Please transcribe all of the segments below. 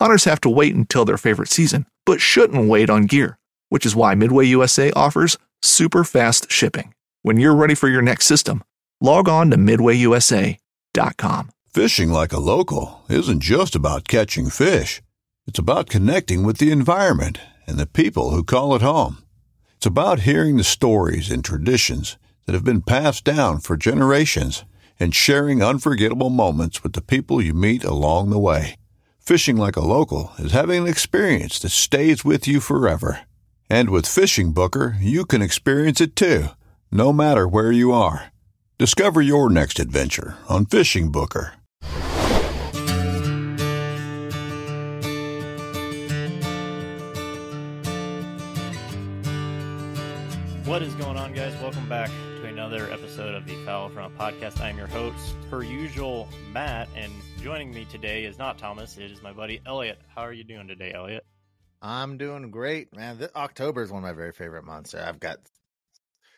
Hunters have to wait until their favorite season, but shouldn't wait on gear, which is why Midway USA offers super fast shipping. When you're ready for your next system, log on to MidwayUSA.com. Fishing like a local isn't just about catching fish. It's about connecting with the environment and the people who call it home. It's about hearing the stories and traditions that have been passed down for generations and sharing unforgettable moments with the people you meet along the way. Fishing like a local is having an experience that stays with you forever. And with Fishing Booker, you can experience it too, no matter where you are. Discover your next adventure on Fishing Booker. What is going on, guys? Welcome back episode of the Fowl Front Podcast. I'm your host, per usual, Matt, and joining me today is not Thomas. It is my buddy Elliott. How are you doing today, Elliott? I'm doing great, man. This, October is one of my very favorite months. I've got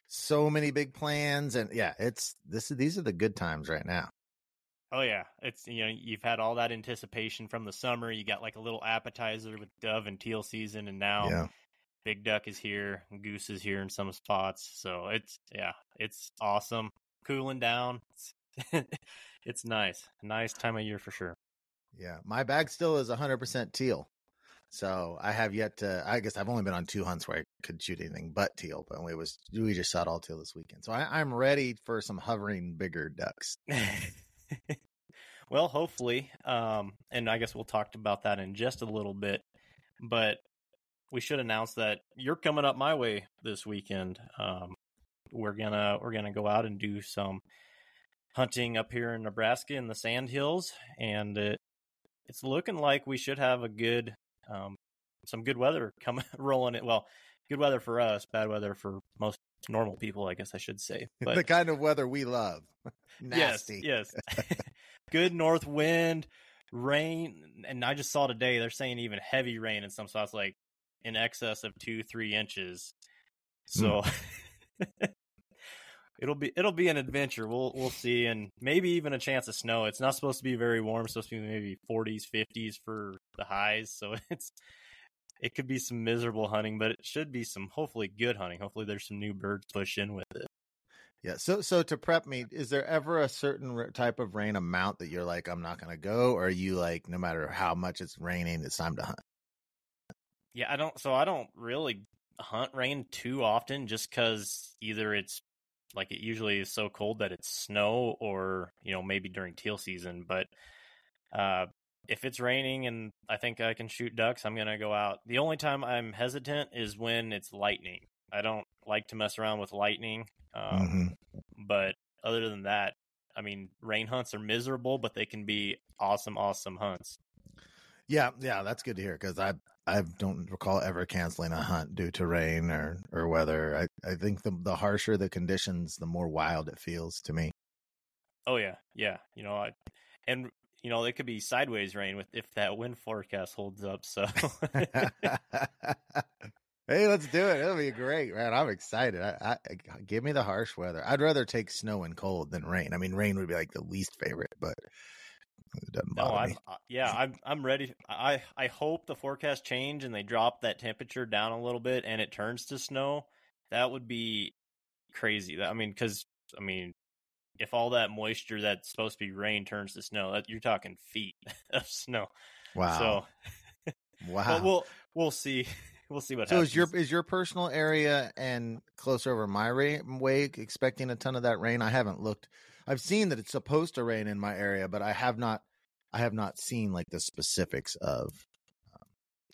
so many big plans, and yeah, it's this. Is these are the good times right now. Oh yeah, it's you know you've had all that anticipation from the summer. You got like a little appetizer with dove and teal season, and now Yeah. Big duck is here, goose is here in some spots. So it's yeah, it's awesome. Cooling down. It's, it's nice, nice time of year for sure. Yeah, my bag still is 100% teal. So I have yet to. I guess I've only been on two hunts where I could shoot anything but teal, but it was we just shot all teal this weekend. So I, I'm ready for some hovering bigger ducks. well, hopefully, um, and I guess we'll talk about that in just a little bit. But we should announce that you're coming up my way this weekend. Um, we're gonna we're gonna go out and do some hunting up here in Nebraska in the Sand Hills, and it, it's looking like we should have a good um, some good weather coming rolling it. Well, good weather for us, bad weather for most normal people, I guess I should say. But the kind of weather we love. Nasty. Yes, yes. Good north wind, rain, and I just saw today they're saying even heavy rain in some spots, like in excess of two, three inches. Hmm. So it'll be it'll be an adventure. We'll we'll see, and maybe even a chance of snow. It's not supposed to be very warm. It's supposed to be maybe 40s, 50s for the highs. So it's it could be some miserable hunting, but it should be some hopefully good hunting. Hopefully there's some new birds push in with it. Yeah. So, so to prep me, is there ever a certain type of rain amount that you're like, I'm not going to go, or are you like, no matter how much it's raining, it's time to hunt? Yeah, I don't. So I don't really hunt rain too often, just because either it's like it usually is so cold that it's snow, or you know maybe during teal season. But uh, if it's raining and I think I can shoot ducks, I'm gonna go out. The only time I'm hesitant is when it's lightning. I don't like to mess around with lightning. Um, But other than that, I mean, rain hunts are miserable, but they can be awesome, awesome hunts. Yeah, yeah, that's good to hear because I I don't recall ever canceling a hunt due to rain or or weather. I I think the the harsher the conditions, the more wild it feels to me. Oh yeah, yeah. You know, I, and you know it could be sideways rain with if that wind forecast holds up. So Hey, let's do it. It'll be great, man. I'm excited. I, I, give me the harsh weather. I'd rather take snow and cold than rain. I mean, rain would be like the least favorite, but it doesn't No, bother I'm me. uh, yeah, I'm I'm ready. I I hope the forecast change and they drop that temperature down a little bit and it turns to snow. That would be crazy. That I mean, because I mean, if all that moisture that's supposed to be rain turns to snow, that you're talking feet of snow. Wow. So, wow. but we'll we'll see. We'll see what so happens. is your is your personal area and closer over my ra- way expecting a ton of that rain? I haven't looked. I've seen that it's supposed to rain in my area, but I have not. I have not seen like the specifics of.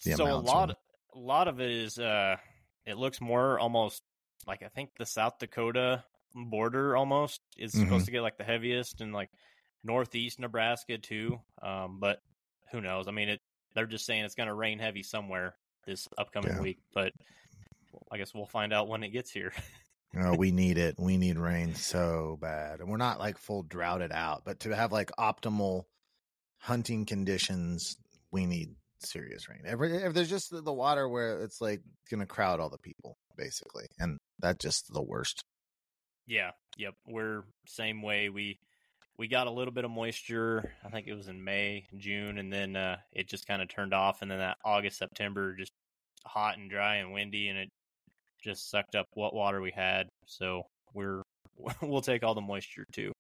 the so a lot of- a lot of it is uh it looks more almost like I think the South Dakota border almost is Mhm. supposed to get like the heaviest and like northeast Nebraska too. Um but who knows? I mean it they're just saying it's going to rain heavy somewhere this upcoming Yeah. week, but I guess we'll find out when it gets here. Oh, we need it. We need rain so bad, and we're not like full droughted out, but to have like optimal hunting conditions, we need serious rain. Every if there's just the, the water where it's like going to crowd all the people, basically, and that's just the worst. Yeah, yep. We're same way. We we got a little bit of moisture. I think it was in May, June, and then uh, it just kind of turned off. And then that August, September, just hot and dry and windy, and it just sucked up what water we had. So we're we'll take all the moisture too.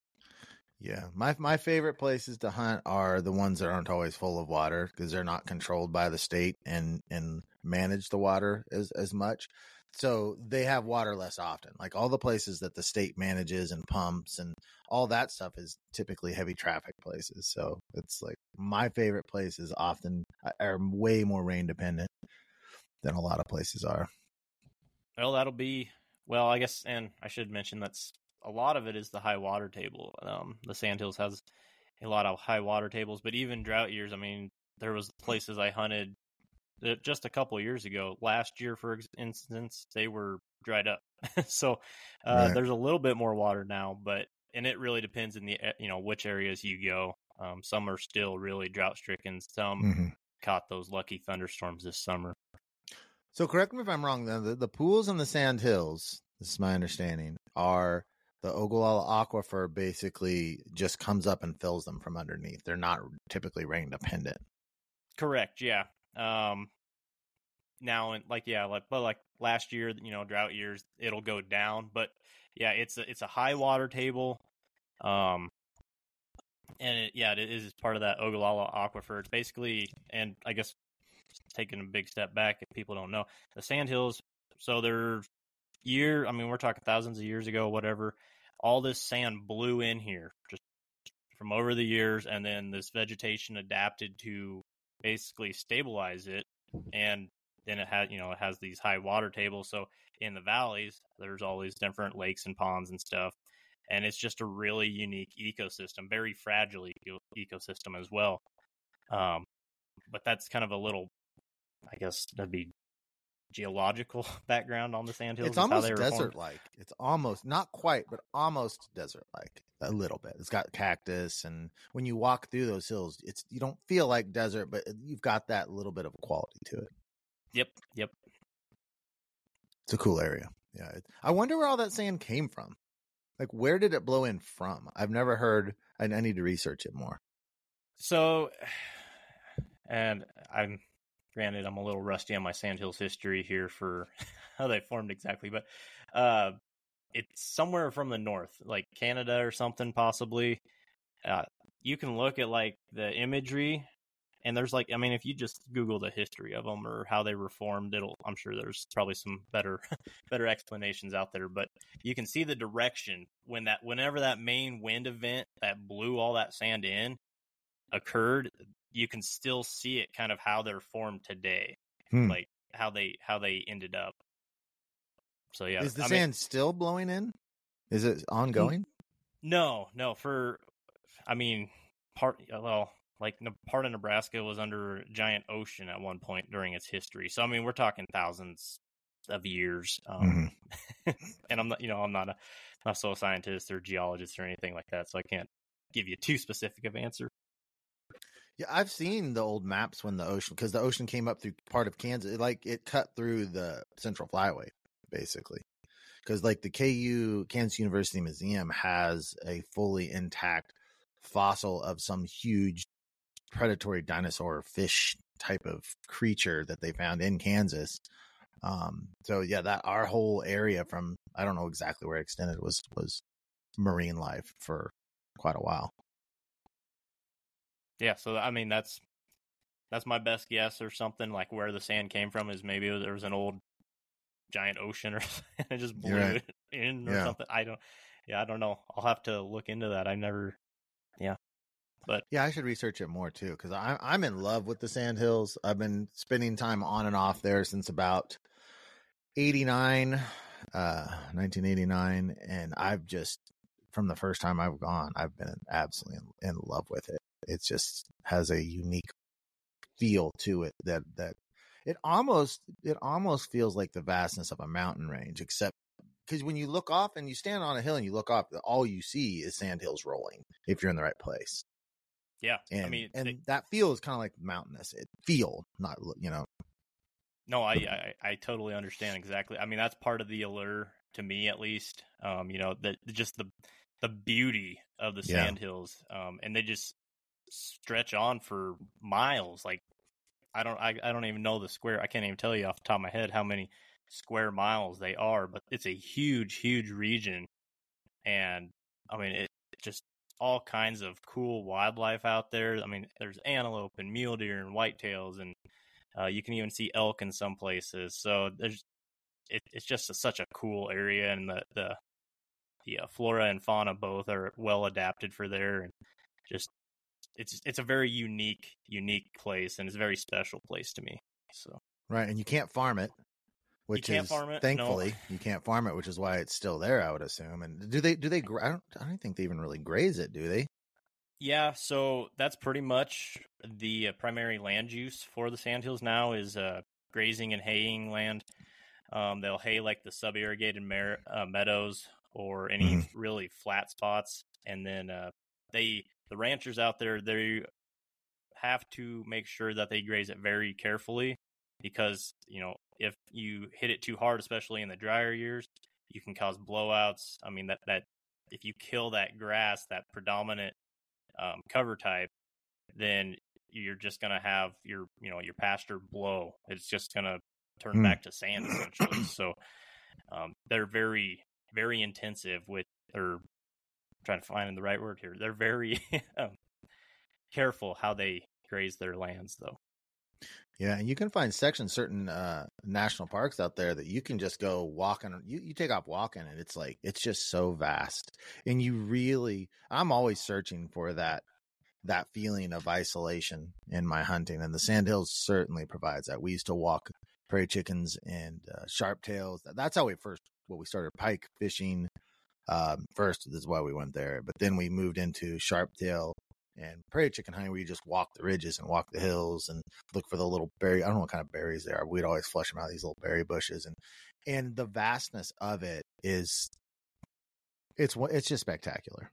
Yeah, my my favorite places to hunt are the ones that aren't always full of water because they're not controlled by the state and and manage the water as as much. So they have water less often. Like all the places that the state manages and pumps and all that stuff is typically heavy traffic places. So it's like my favorite places often uh, are way more rain dependent than a lot of places are. Well, that'll be well, I guess, and I should mention that's a lot of it is the high water table. Um, the Sandhills has a lot of high water tables, but even drought years. I mean, there was places I hunted just a couple of years ago. Last year, for instance, they were dried up. so uh, Right. there's a little bit more water now, but and it really depends in the you know which areas you go. Um, some are still really drought stricken. Some Mhm. caught those lucky thunderstorms this summer. So correct me if I'm wrong. Then the, the pools in the Sand Hills, this is my understanding, are the Ogallala aquifer basically just comes up and fills them from underneath. They're not typically rain dependent. Correct. Yeah. Um. Now and like yeah, like but like last year, you know, drought years, it'll go down. But yeah, it's a it's a high water table. Um. And it, yeah, it is part of that Ogallala aquifer. It's basically, and I guess taking a big step back, if people don't know, the Sandhills. So they're year. I mean, we're talking thousands of years ago, whatever. All this sand blew in here just from over the years, and then this vegetation adapted to basically stabilize it and then it had you know it has these high water tables so in the valleys there's all these different lakes and ponds and stuff and it's just a really unique ecosystem very fragile ecosystem as well um but that's kind of a little i guess that'd be geological background on the sandhills it's almost they were formed. desert like. It's almost not quite, but almost desert like a little bit. It's got cactus, and when you walk through those hills, it's you don't feel like desert, but you've got that little bit of quality to it. yep yep It's a cool area. Yeah, it, I wonder where all that sand came from. Like, where did it blow in from? I've never heard. I, I need to research it more. So, and I'm granted I'm a little rusty on my Sandhills history here for how they formed exactly, but uh, it's somewhere from the north, like Canada or something, possibly. Uh, you can look at like the imagery, and there's like, I mean, if you just Google the history of them or how they were formed, it'll. I'm sure there's probably some better, better explanations out there. But you can see the direction when that, whenever that main wind event that blew all that sand in occurred, you can still see it kind of how they're formed today, Hmm. like how they how they ended up. So yeah, Is the I mean- sand still blowing in? Is it ongoing? no, no. For I mean, part well, like part of Nebraska was under a giant ocean at one point during its history. So I mean, we're talking thousands of years. Um, and I'm not, you know, I'm not a not a soil scientist or geologist or anything like that, so I can't give you too specific of answer. Yeah, I've seen the old maps when the ocean because the ocean came up through part of Kansas. It, like it cut through the Central Flyway, basically. Because like the KU Kansas University Museum has a fully intact fossil of some huge predatory dinosaur fish type of creature that they found in Kansas. Um, so yeah, that our whole area from I don't know exactly where it extended was was marine life for quite a while. Yeah, so I mean that's that's my best guess or something like where the sand came from is maybe there was an old giant ocean or something and it just blew right. it in or Yeah. something. I don't yeah, I don't know. I'll have to look into that. I never yeah. But Yeah, I should research it more too because I'm in love with the Sand Hills. I've been spending time on and off there since about 89, uh, 1989. And I've just, from the first time I've gone, I've been absolutely in, in love with it. It just has a unique feel to it that, that it almost, it almost feels like the vastness of a mountain range, except because when you look off and you stand on a hill and you look off, all you see is sand hills rolling if you're in the right place. yeah, And, I mean and it- that feel is kind of like mountainous. It feel, not, you know, No, I, I I totally understand exactly. I mean, that's part of the allure to me, at least. Um, you know, that just the the beauty of the Yeah. sandhills, um, and they just stretch on for miles. Like, I don't, I, I don't even know the square. I can't even tell you off the top of my head how many square miles they are, but it's a huge, huge region, and I mean, it just all kinds of cool wildlife out there. I mean, there's antelope and mule deer and whitetails and uh, you can even see elk in some places. So there's it, it's just a, such a cool area, and the the the uh, flora and fauna both are well adapted for there, and just it's it's a very unique unique place, and it's a very special place to me. So right. And you can't farm it, which can't is farm it, no. thankfully you can't farm it, which is why it's still there. I would assume. And do they, do they, I don't, I don't think they even really graze it, do they? yeah, so that's pretty much the uh, primary land use for the sandhills now is uh, grazing and haying land. Um, they'll hay like the sub irrigated mer- uh, meadows or any Mhm. really flat spots, and then uh, they the ranchers out there they have to make sure that they graze it very carefully because you know if you hit it too hard, especially in the drier years, you can cause blowouts. I mean that that if you kill that grass, that predominant um, cover type, then you're just gonna have your you know your pasture blow. It's just gonna turn Hmm. back to sand essentially. so um, they're very very intensive with I'm trying to find the right word here. They're very um, careful how they graze their lands though. Yeah, and you can find sections, certain uh, national parks out there that you can just go walking. You you take off walking, and it's like it's just so vast, and you really. I'm always searching for that that feeling of isolation in my hunting, and the Sandhills certainly provides that. We used to walk prairie chickens and uh, sharp tails. That's how we first well we started pike fishing. Um, first, this is why we went there, but then we moved into sharp tail and prairie chicken hunting, where you just walk the ridges and walk the hills and look for the little berry. I don't know what kind of berries they are. We'd always flush them out these little berry bushes, and and the vastness of it is, it's it's just spectacular.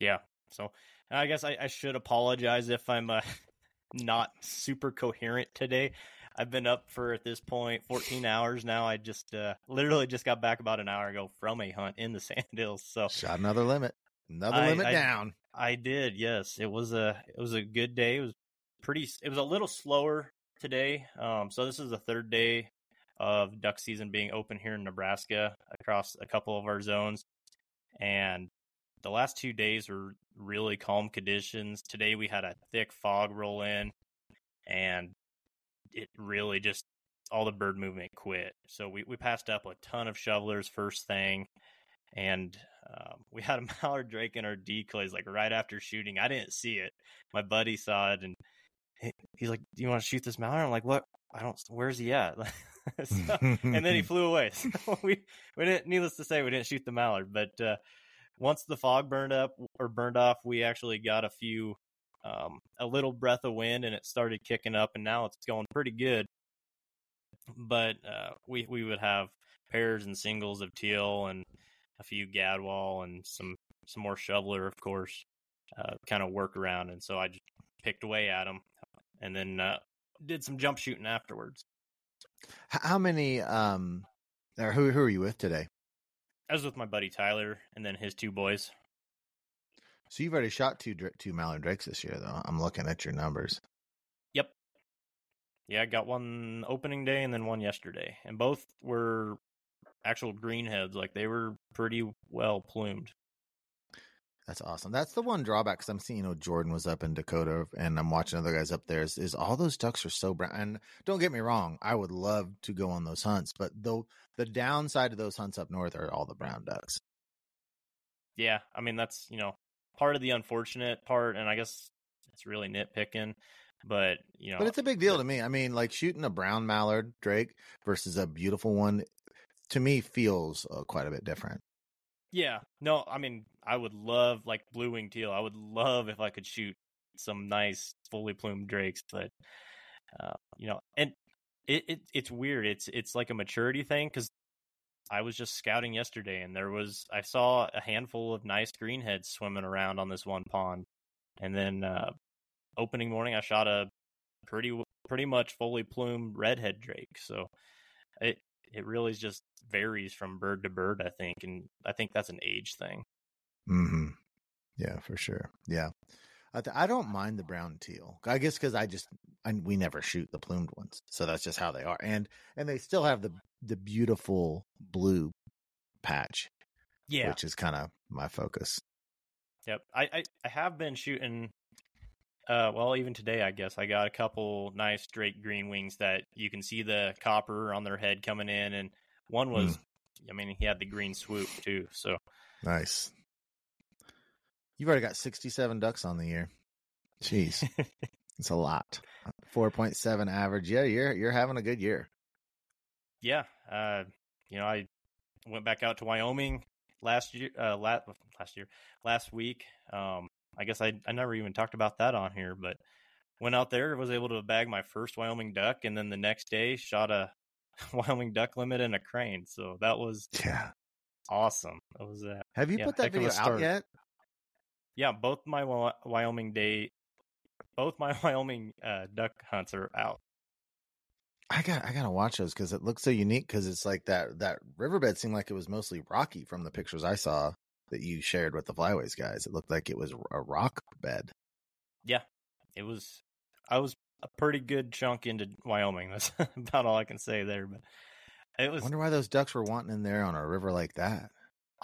Yeah. So I guess I, I should apologize if I'm uh, not super coherent today. I've been up for at this point 14 hours now. I just uh, literally just got back about an hour ago from a hunt in the Sandhills. So Shot another limit, another I- limit I- down. I did, yes. It was a it was a good day. It was pretty. It was a little slower today. Um, so this is the third day of duck season being open here in Nebraska across a couple of our zones, and the last two days were really calm conditions. Today we had a thick fog roll in, and it really just all the bird movement quit. So we we passed up a ton of shovelers first thing and um, we had a mallard drake in our decoys like right after shooting. I didn't see it. My buddy saw it, and he, he's like, "Do you want to shoot this mallard?" I'm like, "What? I don't. Where's he at?" So- and then he flew away. So we we didn't. Needless to say, we didn't shoot the mallard. But uh, once the fog burned up or burned off, we actually got a few. Um, a little breath of wind and it started kicking up and now it's going pretty good but uh, we we would have pairs and singles of teal and a few gadwall and some some more shoveler, of course. uh, kind of work around. And so I just picked away at them and then uh, did some jump shooting afterwards. How many? Um, or who who are you with today? I was with my buddy Tyler and then his two boys. So you've already shot two two mallard drakes this year, though. I'm looking at your numbers. Yep. Yeah, I got one opening day and then one yesterday, and both were actual greenheads. Like they were pretty well plumed. That's awesome. That's the one drawback because I'm seeing, you know, Jordan was up in Dakota and I'm watching other guys up there. Is, is all those ducks are so brown. And don't get me wrong, I would love to go on those hunts, but though the downside of those hunts up north are all the brown ducks. Yeah, I mean that's you know part of the unfortunate part, and I guess it's really nitpicking, but you know, but it's a big deal to me. I mean, like shooting a brown mallard drake versus a beautiful one, to me feels uh, quite a bit different. Yeah, no, I mean, I would love like blue wing teal. I would love if I could shoot some nice fully plumed drakes, but uh, you know, and it, it it's weird. It's it's like a maturity thing because I was just scouting yesterday, and there was I saw a handful of nice greenheads swimming around on this one pond, and then uh, opening morning I shot a pretty pretty much fully plumed redhead drake. So it it really just varies from bird to bird, I think, and I think that's an age thing. Hmm. Yeah, for sure. Yeah. I, th- I don't mind the brown teal. I guess because I just I, we never shoot the plumed ones, so that's just how they are. And and they still have the the beautiful blue patch, Yeah. which is kind of my focus. Yep. I, I I have been shooting. Uh, well, even today, I guess I got a couple nice Drake green wings that you can see the copper on their head coming in, and one was, I mean, he had the green swoop too. So Nice. You've already got sixty seven ducks on the year. Jeez, it's a lot. Four point seven average. Yeah, you're you're having a good year. yeah, uh, you know, I went back out to Wyoming last year, uh, last last year, last week. Um, I guess I I never even talked about that on here, but went out there, was able to bag my first Wyoming duck, and then the next day shot a Wyoming duck limit and a crane. So that was Yeah. awesome. That was uh, Have you Yeah, put that heck of a video out yet? Yeah, both my Wyoming day, both my Wyoming uh, duck hunts are out. I got I gotta watch those because it looks so unique. Because it's like that that riverbed seemed like it was mostly rocky from the pictures I saw that you shared with the Flyways guys. It looked like it was a rock bed. Yeah, it was. I was a pretty good chunk into Wyoming. That's about all I can say there. But it I was. wonder why those ducks were wanting in there on a river like that.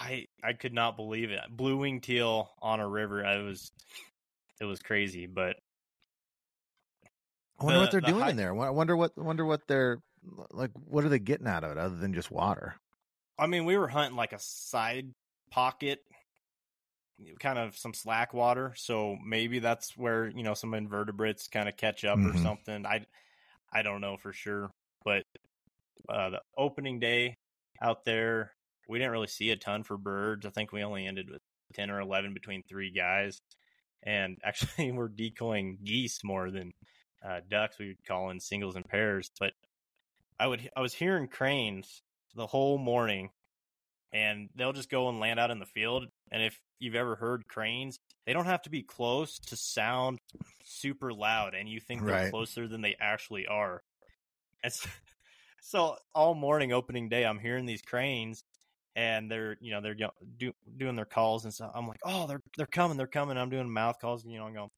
I I could not believe it. Blue wing teal on a river. I was. It was crazy, but I wonder The- what they're the doing high- in there. I wonder what wonder what they're like. What are they getting out of it other than just water? I mean, we were hunting like a side pocket, kind of some slack water. So maybe that's where you know some invertebrates kind of catch up or Mhm. something. I I don't know for sure, but uh, the opening day out there, we didn't really see a ton for birds. I think we only ended with ten or eleven between three guys, and actually we're decoying geese more than uh, ducks. We would call in singles and pairs, but I would I was hearing cranes the whole morning and they'll just go and land out in the field. And if you've ever heard cranes, they don't have to be close to sound super loud, and you think they're Right. closer than they actually are. And so, so all morning opening day, I'm hearing these cranes, and they're you know they're do, doing their calls and stuff. I'm like, oh, they're they're coming, they're coming. I'm doing mouth calls, you know, I'm going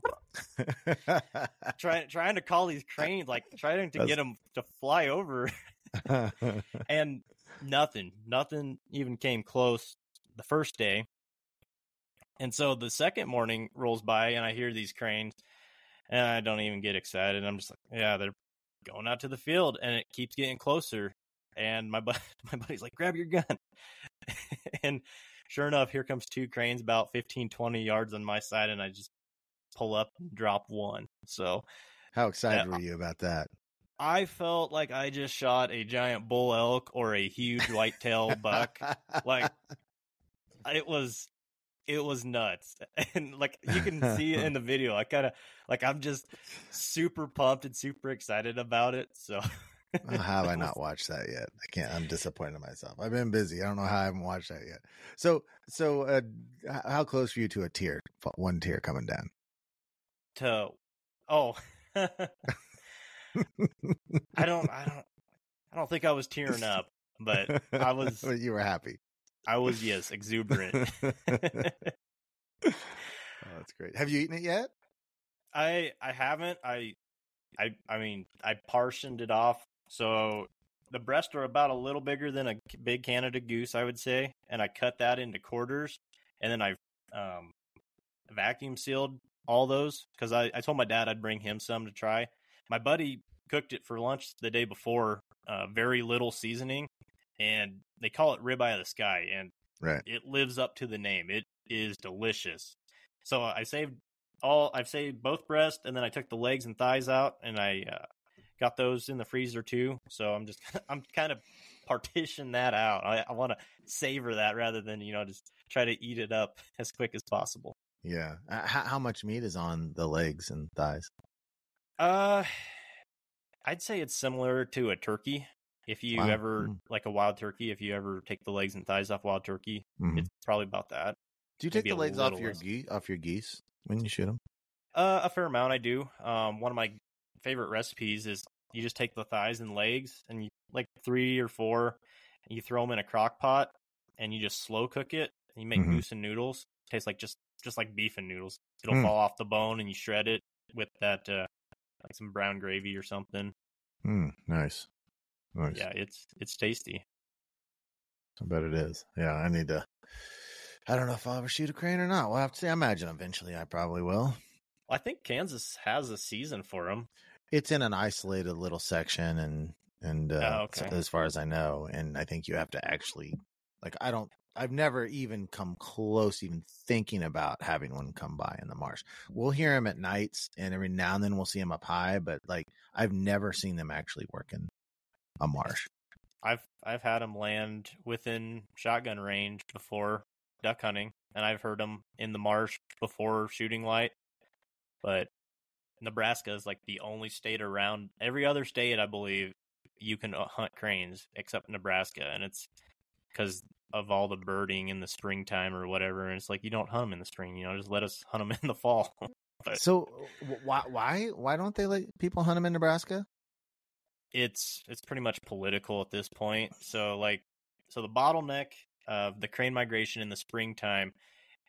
trying trying to call these cranes, like trying to That's- get them to fly over and nothing, nothing even came close the first day. And so the second morning rolls by, and I hear these cranes, and I don't even get excited. I'm just like, yeah, they're going out to the field, and it keeps getting closer. And my buddy, my buddy's like, grab your gun. and sure enough, here comes two cranes about 15, 20 yards on my side, and I just pull up and drop one. So How excited Yeah. were you about that? I felt like I just shot a giant bull elk or a huge whitetail buck. Like it was it was nuts. And like you can see it in the video. I kind of like I'm just super pumped and super excited about it. So How have I not watched that yet? I can't. I'm disappointed in myself. I've been busy. I don't know how I haven't watched that yet. So, so uh, how close are you to a tier? One tier coming down. To oh, I don't, I don't, I don't think I was tearing up, but I was. you were happy. I was yes, exuberant. oh, that's great. Have you eaten it yet? I I haven't. I I I mean I portioned it off. So the breasts are about a little bigger than a big Canada goose, I would say, and I cut that into quarters, and then I um, vacuum sealed all those because I, I told my dad I'd bring him some to try. My buddy cooked it for lunch the day before, uh, very little seasoning, and they call it ribeye of the sky, and right. it lives up to the name. It is delicious. So I saved all. I've saved both breasts, and then I took the legs and thighs out, and I uh, got those in the freezer too. So I'm just I'm kind of partition that out. I, I want to savor that rather than you know just try to eat it up as quick as possible. Yeah. Uh, how, how much meat is on the legs and thighs? Uh, I'd say it's similar to a turkey. If you Wow. ever Mm. like a wild turkey, if you ever take the legs and thighs off wild turkey, Mhm. it's probably about that. Do you take the legs off your less. ge- off your geese when you shoot them? Uh, a fair amount I do. Um, one of my favorite recipes is you just take the thighs and legs and you like three or four, and you throw them in a crock pot and you just slow cook it. And you make Mhm. goose and noodles. Tastes like just just like beef and noodles. It'll Mm. fall off the bone and you shred it with that uh like some brown gravy or something. Mm, nice. Nice. Yeah, it's it's tasty. I bet it is. Yeah, I need to. I don't know if I'll ever shoot a crane or not. We'll have to see. I imagine eventually I probably will. I think Kansas has a season for them. It's in an isolated little section, and and uh, Oh, okay. as far as I know, and I think you have to actually like I don't. I've never even come close, even thinking about having one come by in the marsh. We'll hear them at nights, and every now and then we'll see them up high, but like I've never seen them actually work in a marsh. I've I've had them land within shotgun range before duck hunting, and I've heard them in the marsh before shooting light. But Nebraska is like the only state around. Every other state, I believe, you can uh, hunt cranes except Nebraska, and it's because of all the birding in the springtime or whatever. And it's like you don't hunt them in the spring, you know, just let us hunt them in the fall. But- So why why why don't they let people hunt them in Nebraska? it's it's pretty much political at this point. So like so the bottleneck of the crane migration in the springtime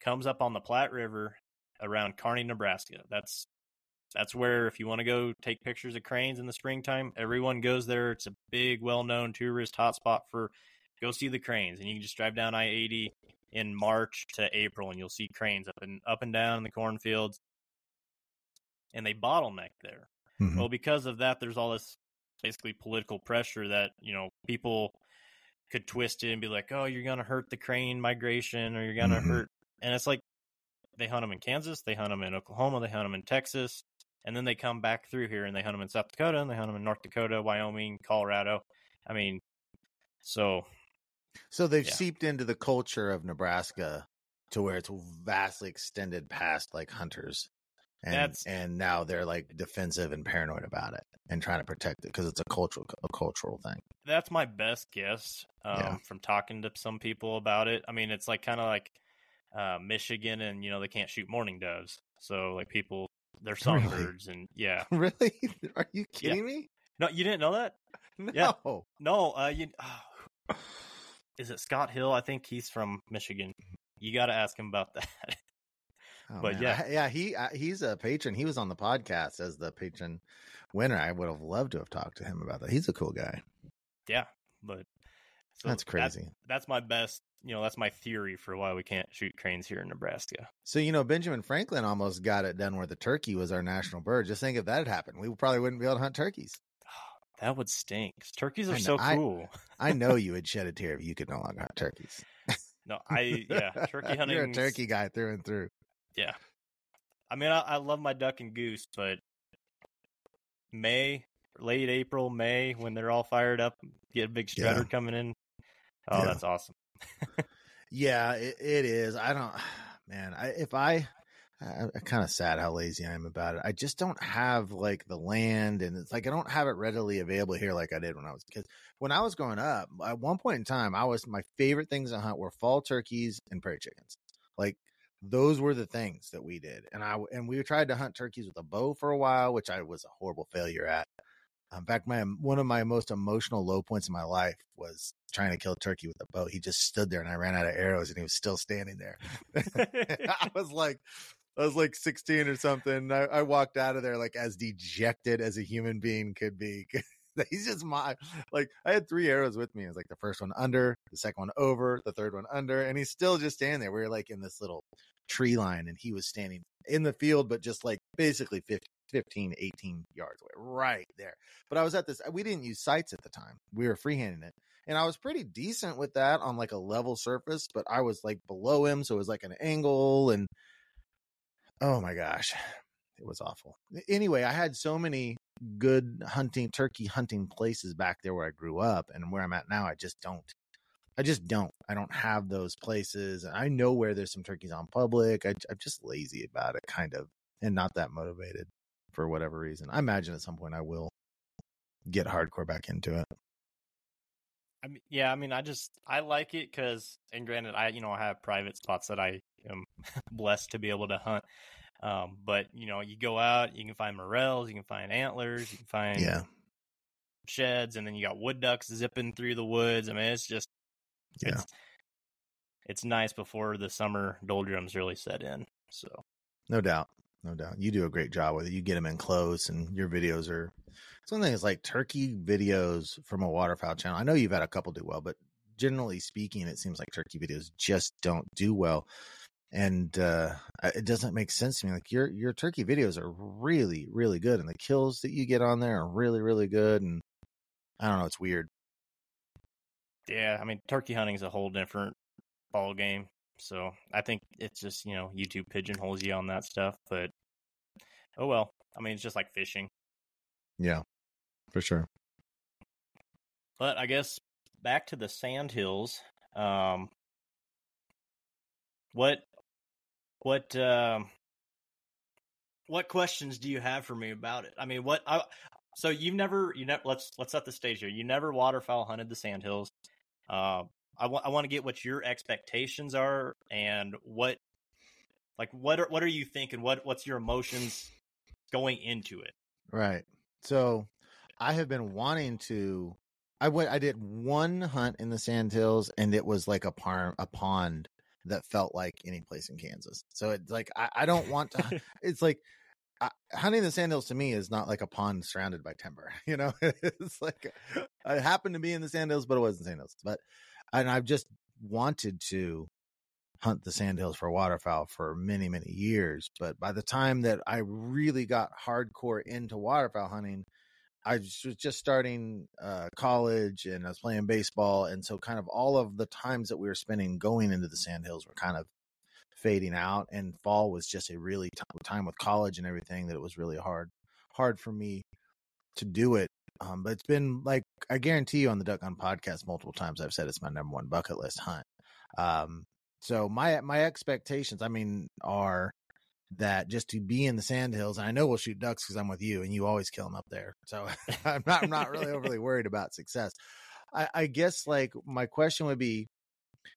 comes up on the Platte River around Kearney, Nebraska. That's that's where if you want to go take pictures of cranes in the springtime, everyone goes there. It's a big, well-known tourist hotspot for go see the cranes, and you can just drive down I-80 in March to April, and you'll see cranes up and up and down in the cornfields, and they bottleneck there. Mhm. Well, because of that, there's all this basically political pressure that you know people could twist it and be like, "Oh, you're gonna hurt the crane migration, or you're gonna Mhm. hurt," and it's like they hunt them in Kansas, they hunt them in Oklahoma, they hunt them in Texas, and then they come back through here and they hunt them in South Dakota, and they hunt them in North Dakota, Wyoming, Colorado. I mean, so So they've Yeah. seeped into the culture of Nebraska to where it's vastly extended past like hunters. And That's- and now they're like defensive and paranoid about it and trying to protect it because it's a cultural a cultural thing. that's my best guess um, Yeah. from talking to some people about it. I mean, it's like kind of like uh, Michigan, and you know they can't shoot mourning doves, so like people they're Really? songbirds, and yeah. Really? Are you kidding me? No, you didn't know that? No. Yeah. No, uh, you. Oh, is it Scott Hill? I think he's from Michigan. You got to ask him about that. Oh, But man. yeah. Yeah, he uh, he's a patron. He was on the podcast as the patron winner. I would have loved to have talked to him about that. He's a cool guy. yeah, but so That's that- crazy. that's my best. You know, that's my theory for why we can't shoot cranes here in Nebraska. So you know, Benjamin Franklin almost got it done where the turkey was our national bird. Just think if that had happened, we probably wouldn't be able to hunt turkeys. That would stink. Turkeys are know. so I- cool. I know you would shed a tear if you could no longer hunt turkeys. No, I yeah, turkey hunting. You're a turkey guy through and through. Yeah, I mean, I, I love my duck and goose, but May, late April, May, when they're all fired up, get a big strutter Yeah. coming in. Oh, Yeah. that's awesome. Yeah, it, it is. I don't, man. I, if I, I, I kind of sad how lazy I am about it. I just don't have like the land, and it's like I don't have it readily available here like I did when I was because when I was growing up, at one point in time, I was my favorite things to hunt were fall turkeys and prairie chickens. Like those were the things that we did, and I and we tried to hunt turkeys with a bow for a while, which I was a horrible failure at. Uh, in fact, my one of my most emotional low points in my life was trying to kill turkey with a bow. He just stood there, and I ran out of arrows, and he was still standing there. I was like, I was like 16 or something. I, I, walked out of there like as dejected as a human being could be. He's just my like I had three arrows with me. It was like the first one under, the second one over, the third one under, and he's still just standing there. We were like in this little tree line, and he was standing in the field, but just like basically 50, 15, 18 yards away, right there. But I was at this, we didn't use sights at the time. We were freehanding it. And I was pretty decent with that on like a level surface, but I was like below him. So it was like an angle. And oh my gosh, it was awful. Anyway, I had so many good hunting, turkey hunting places back there where I grew up and where I'm at now. I just don't. I just don't. I don't have those places. And I know where there's some turkeys on public. I, I'm just lazy about it, kind of, and not that motivated for whatever reason. I imagine at some point I will get hardcore back into it. I mean, yeah, I mean, I just I like it because, and granted, I you know I have private spots that I am blessed to be able to hunt. Um, but you know, you go out, you can find morels, you can find antlers, you can find yeah sheds, and then you got wood ducks zipping through the woods. I mean, it's just yeah. it's it's nice before the summer doldrums really set in. So no doubt no doubt. You do a great job with it. You get them in close, and your videos are. It's one thing. is like turkey videos from a waterfowl channel. I know you've had a couple do well, but generally speaking, it seems like turkey videos just don't do well, and uh, it doesn't make sense to me. Like your your turkey videos are really really good, and the kills that you get on there are really really good. And I don't know, it's weird. Yeah, I mean, turkey hunting is a whole different ball game. So I think it's just, you know, YouTube pigeonholes you on that stuff. But oh well. I mean, it's just like fishing. Yeah, for sure. But I guess back to the sand hills. Um, what, what, um, what questions do you have for me about it? I mean, what, I, so you've never, you never, let's, let's set the stage here. You never waterfowl hunted the sand hills. Uh, I want I want to get what your expectations are and what like what are what are you thinking? What what's your emotions going into it? Right. So I have been wanting to I went I did one hunt in the sandhills and it was like a par, a pond that felt like any place in Kansas. So it's like I, I don't want to it's like I, hunting the sandhills to me is not like a pond surrounded by timber. You know, it's like I happened to be in the sandhills, but it wasn't sandhills. But and I've just wanted to hunt the sandhills for waterfowl for many many years but by the time that i really got hardcore into waterfowl hunting i was just starting uh, college and i was playing baseball and so kind of all of the times that we were spending going into the sandhills were kind of fading out and fall was just a really t- time with college and everything that it was really hard hard for me to do it um, but it's been like I guarantee you on the Duck Hunt podcast multiple times I've said it's my number one bucket list hunt. Um, so my my expectations, I mean, are that just to be in the sandhills, and I know we'll shoot ducks because I'm with you, and you always kill them up there. So I'm not I'm not really overly worried about success. I, I guess like my question would be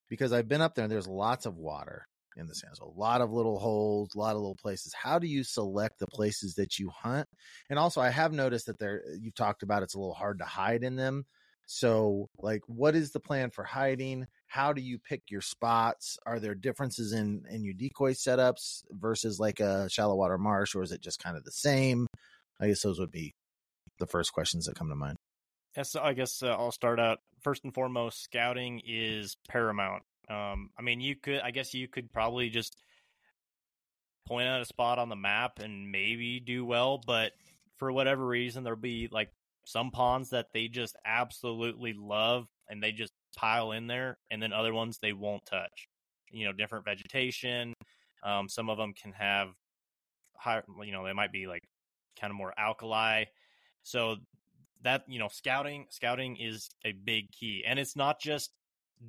because I've been up there, and there's lots of water in the sands. A lot of little holes, a lot of little places. How do you select the places that you hunt? And also, I have noticed that there, you've talked about it's a little hard to hide in them. So, like, what is the plan for hiding? How do you pick your spots? Are there differences in in your decoy setups versus like a shallow water marsh, or is it just kind of the same? I guess those would be the first questions that come to mind. Yes, I guess uh, I'll start out. First and foremost, scouting is paramount. Um, I mean, you could, I guess, you could probably just point out a spot on the map and maybe do well, but for whatever reason, there'll be like some ponds that they just absolutely love and they just pile in there, and then other ones they won't touch. You know, different vegetation. Um, some of them can have higher, you know, they might be like kind of more alkali. So that you know, scouting scouting is a big key, and it's not just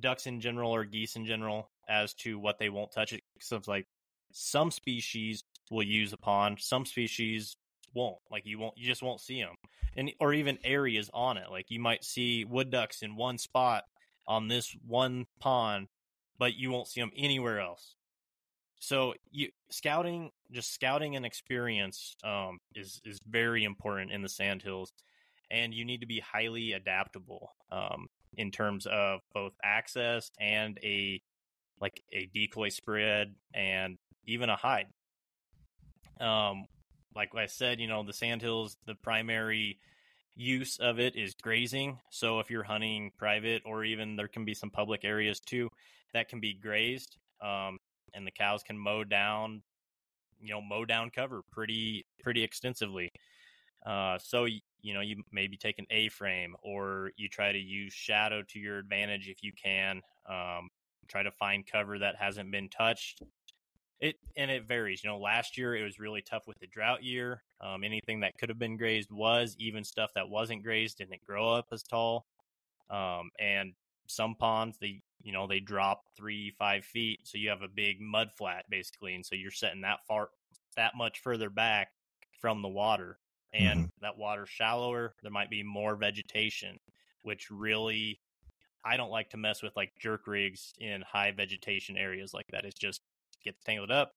ducks in general or geese in general as to what they won't touch it. It's like some species will use a pond, some species won't. Like you won't, you just won't see them, and or even areas on it. Like you might see wood ducks in one spot on this one pond, but you won't see them anywhere else. So you scouting, just scouting and experience um, is is very important in the sandhills, and you need to be highly adaptable um, in terms of both access and a like a decoy spread and even a hide. Um, like I said, you know, the sandhills, the primary use of it is grazing. So if you're hunting private or even there can be some public areas too that can be grazed. Um, and the cows can mow down, you know, mow down cover pretty pretty extensively. Uh, so you know, you maybe take an A-frame or you try to use shadow to your advantage if you can. Um, try to find cover that hasn't been touched. It and it varies. You know, last year it was really tough with the drought year. Um, anything that could have been grazed was, even stuff that wasn't grazed didn't grow up as tall. Um, and some ponds they you know they drop three five feet, so you have a big mud flat basically, and so you're setting that far that much further back from the water, and mm-hmm. that water's shallower. There might be more vegetation, which really I don't like to mess with like jerk rigs in high vegetation areas like that. It's just gets tangled up.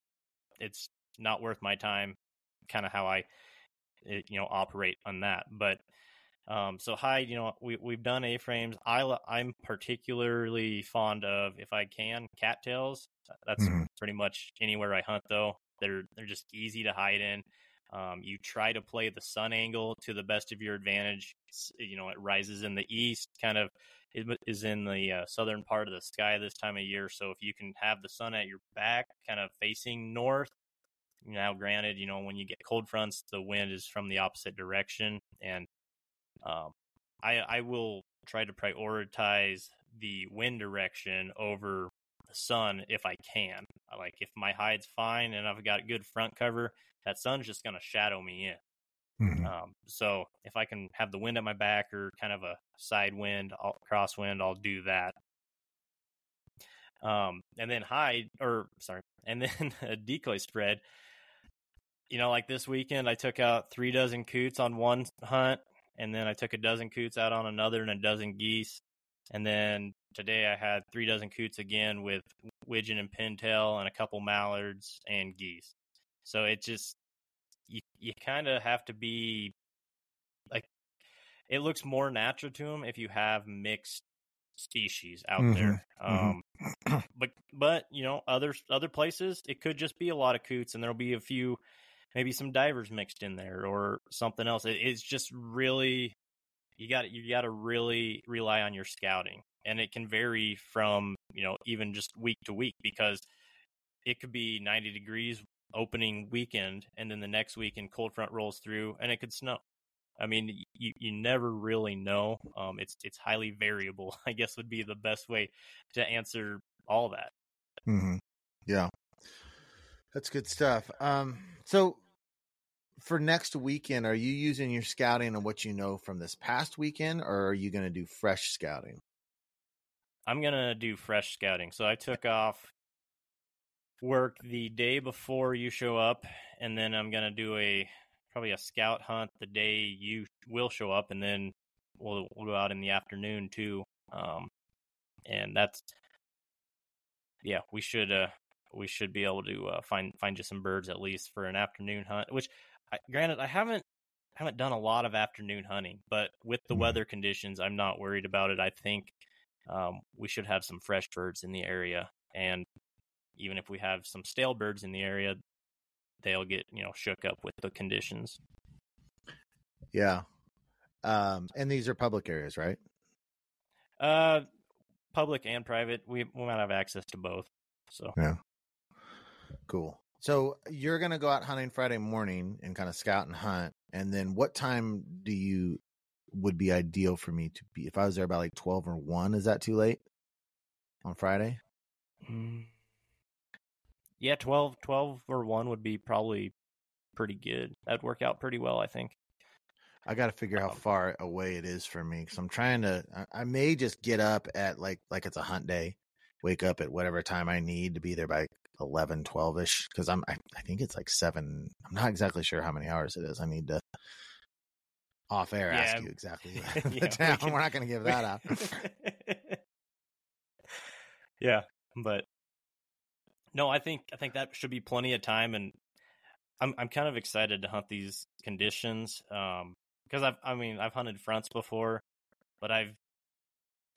It's not worth my time. Kind of how I, eh, you know, operate on that. But um, so hide, you know, we we've done A frames. I I'm particularly fond of, if I can, cattails. That's mm-hmm. pretty much anywhere I hunt though. They're they're just easy to hide in. Um, you try to play the sun angle to the best of your advantage. You know, it rises in the east, kind of is in the uh, southern part of the sky this time of year. So if you can have the sun at your back, kind of facing north. Now, granted, you know when you get cold fronts, the wind is from the opposite direction, and um, I I will try to prioritize the wind direction over the sun if I can. Like if my hide's fine and I've got good front cover, that sun's just going to shadow me in. Mm-hmm. Um, so if I can have the wind at my back or kind of a side wind, crosswind, I'll do that. Um, and then hide or sorry, and then a decoy spread. You know, like this weekend, I took out three dozen coots on one hunt, and then I took a dozen coots out on another and a dozen geese. And then today I had three dozen coots again with widgeon and pintail and a couple mallards and geese. So it just you you kind of have to be like it looks more natural to them if you have mixed species out mm-hmm. there. Mm-hmm. Um, mm-hmm. but but you know other other places it could just be a lot of coots and there'll be a few maybe some divers mixed in there or something else. It, it's just really you got you got to really rely on your scouting, and it can vary from you know even just week to week because it could be 90 degrees opening weekend and then the next week, weekend cold front rolls through and it could snow. I mean you, you never really know um, it's it's highly variable i guess would be the best way to answer all that. Mm-hmm. yeah. That's good stuff. Um, so for next weekend are you using your scouting and what you know from this past weekend or are you going to do fresh scouting i'm going to do fresh scouting so i took off work the day before you show up, and then I'm gonna do a probably a scout hunt the day you will show up, and then we'll we'll go out in the afternoon too. Um, and that's yeah, we should uh we should be able to uh, find find you some birds at least for an afternoon hunt. Which, I, granted, I haven't haven't done a lot of afternoon hunting, but with the mm-hmm. weather conditions, I'm not worried about it. I think um, we should have some fresh birds in the area, and even if we have some stale birds in the area, they'll get you know shook up with the conditions. Yeah, um, and these are public areas, right? Uh, public and private. We we might have access to both. So yeah, cool. So you're gonna go out hunting Friday morning and kind of scout and hunt, and then what time do you would be ideal for me to be if I was there about like twelve or one? Is that too late on Friday? Mm, yeah, 12, 12 or 1 would be probably pretty good. That'd work out pretty well, I think. I got to figure um, how far away it is from me because I'm trying to. I, I, may just get up at like like it's a hunt day, wake up at whatever time I need to be there by 11, 12 ish. Cause I'm, I, I think it's like seven. I'm not exactly sure how many hours it is. I need to off air Yeah. ask you exactly Yeah, the we town. can- We're not going to give that out. yeah, but no, I think I think that should be plenty of time, and I'm I'm kind of excited to hunt these conditions um, because I've I mean I've hunted fronts before, but I've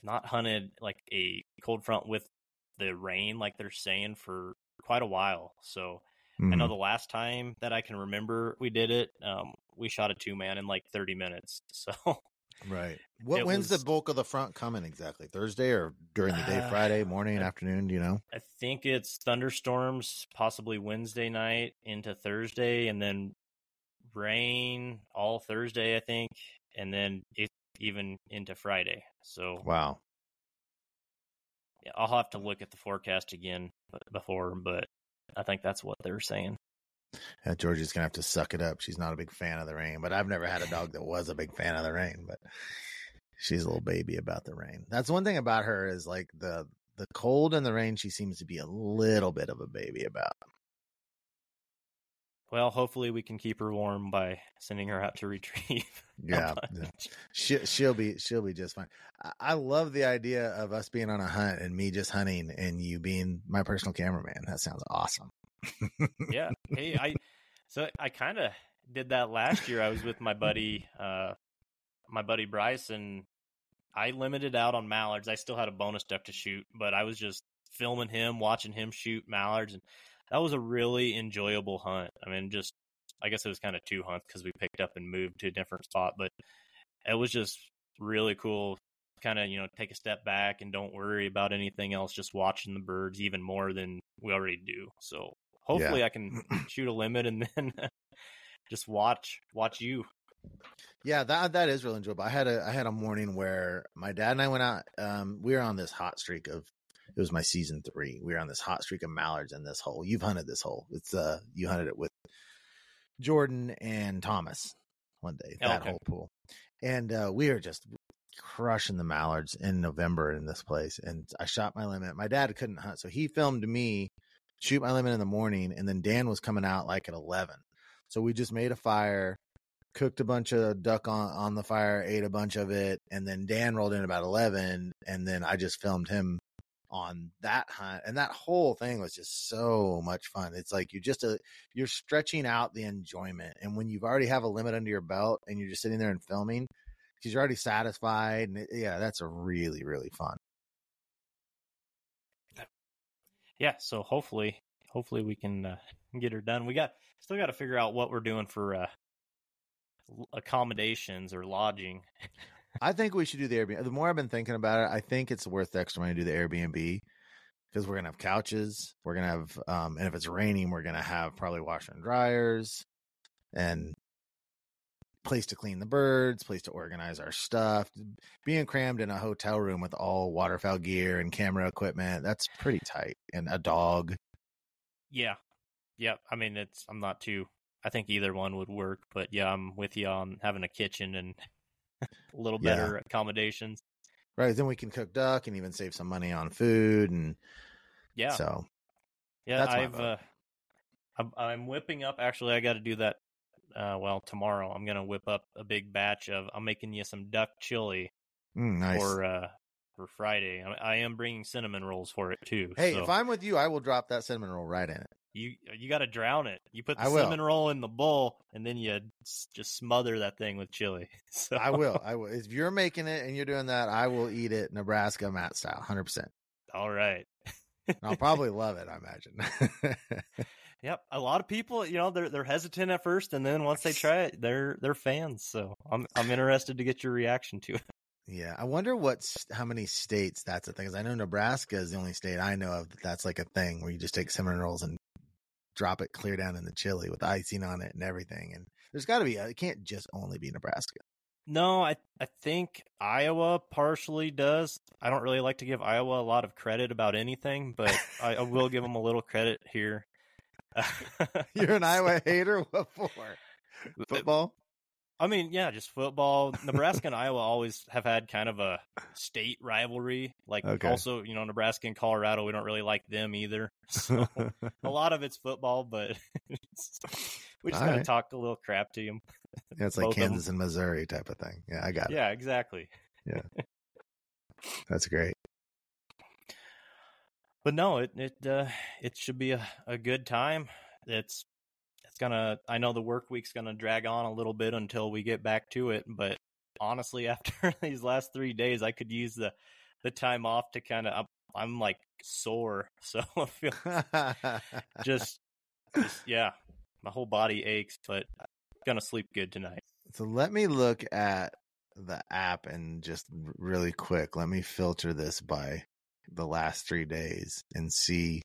not hunted like a cold front with the rain like they're saying for quite a while. So I Mm-hmm. know the last time that I can remember we did it, um, we shot a two man in like 30 minutes. So Right. What when's was- the bulk of the front coming exactly? Thursday or during the day? Uh, Friday morning, I- afternoon? Do you know? I think it's thunderstorms, possibly Wednesday night into Thursday, and then rain all Thursday, I think, and then it even into Friday. So Wow. yeah, I'll have to look at the forecast again before, but I think that's what they're saying. Yeah, Georgie's gonna have to suck it up. She's not a big fan of the rain, but I've never had a dog that was a big fan of the rain. But she's a little baby about the rain. That's one thing about her is like the the cold and the rain. She seems to be a little bit of a baby about. Well, hopefully we can keep her warm by sending her out to retrieve. Yeah, she, she'll be she'll be just fine. I, I love the idea of us being on a hunt and me just hunting and you being my personal cameraman. That sounds awesome. yeah. Hey, I so I kind of did that last year. I was with my buddy, uh, my buddy Bryce, and I limited out on mallards. I still had a bonus duck to shoot, but I was just filming him, watching him shoot mallards, and that was a really enjoyable hunt. I mean, just I guess it was kind of two hunts because we picked up and moved to a different spot, but it was just really cool. Kind of, you know, take a step back and don't worry about anything else. Just watching the birds even more than we already do. So hopefully I can shoot a limit and then just watch watch you. Yeah, that that is really enjoyable. I had a I had a morning where my dad and I went out. Um, we were on this hot streak of it was my season three. We were on this hot streak of mallards in this hole. You've hunted this hole. It's uh you hunted it with Jordan and Thomas one day Oh, that okay. whole pool, and uh, we were just crushing the mallards in November in this place. And I shot my limit. My dad couldn't hunt, so he filmed me shoot my limit in the morning, and then Dan was coming out like at eleven. So we just made a fire cooked a bunch of duck on, on the fire, ate a bunch of it, and then Dan rolled in about 11, and then I just filmed him on that hunt. And that whole thing was just so much fun. It's like you're just, uh, you're stretching out the enjoyment. And when you've already have a limit under your belt and you're just sitting there and filming, because you're already satisfied. And it, yeah, that's a really, really fun. Yeah, so hopefully hopefully we can uh, get her done. We got still got to figure out what we're doing for uh, accommodations or lodging. I think we should do the Airbnb. The more I've been thinking about it, I think it's worth the extra money to do the Airbnb because we're gonna have couches. We're gonna have, um, and if it's raining, we're gonna have probably washer and dryers and place to clean the birds, place to organize our stuff. Being crammed in a hotel room with all waterfowl gear and camera equipment, that's pretty tight. And a dog. Yeah. Yeah, I mean it's I'm not too I think either one would work, but yeah, I'm with you on having a kitchen and a little Yeah. better accommodations. Right. Then we can cook duck and even save some money on food. And Yeah. so Yeah, That's I've uh, I'm, I'm whipping up. Actually, I got to do that. Uh, well, tomorrow I'm gonna whip up a big batch of. I'm making you some duck chili mm, nice. for uh for Friday. I, I am bringing cinnamon rolls for it too. hey, so if I'm with you, I will drop that cinnamon roll right in it. You you got to drown it. You put the I will. cinnamon roll in the bowl, and then you just smother that thing with chili. So I will. I will. If you're making it and you're doing that, I will eat it Nebraska Matt style, hundred percent. All right. I'll probably love it. I imagine. Yep. A lot of people, you know, they're they're hesitant at first, and then once they try it, they're they're fans. So I'm I'm interested to get your reaction to it. yeah, I wonder what s- how many states that's a thing. 'Cause I know Nebraska is the only state I know of that that's like a thing where you just take cinnamon rolls and drop it clear down in the chili with icing on it and everything. And there's got to be. It can't just only be Nebraska. No, I I think Iowa partially does. I don't really like to give Iowa a lot of credit about anything, but I, I will give them a little credit here. You're an Iowa hater. What for? Football. I mean, yeah, just football. Nebraska and Iowa always have had kind of a state rivalry. Like, Okay. also, you know, Nebraska and Colorado, we don't really like them either. So a lot of it's football, but we just gotta right. talk a little crap to them. Yeah, it's like Both of. Kansas and Missouri type of thing. Yeah, I got it. Yeah, exactly. Yeah. That's great. But no, it it uh, it should be a, a good time. It's it's gonna. I know the work week's gonna drag on a little bit until we get back to it. But honestly, after these last three days, I could use the the time off to kind of. I'm, I'm like sore, so I feel just, just yeah, my whole body aches, but I'm gonna sleep good tonight. so let me look at the app and just really quick, let me filter this by the last three days and see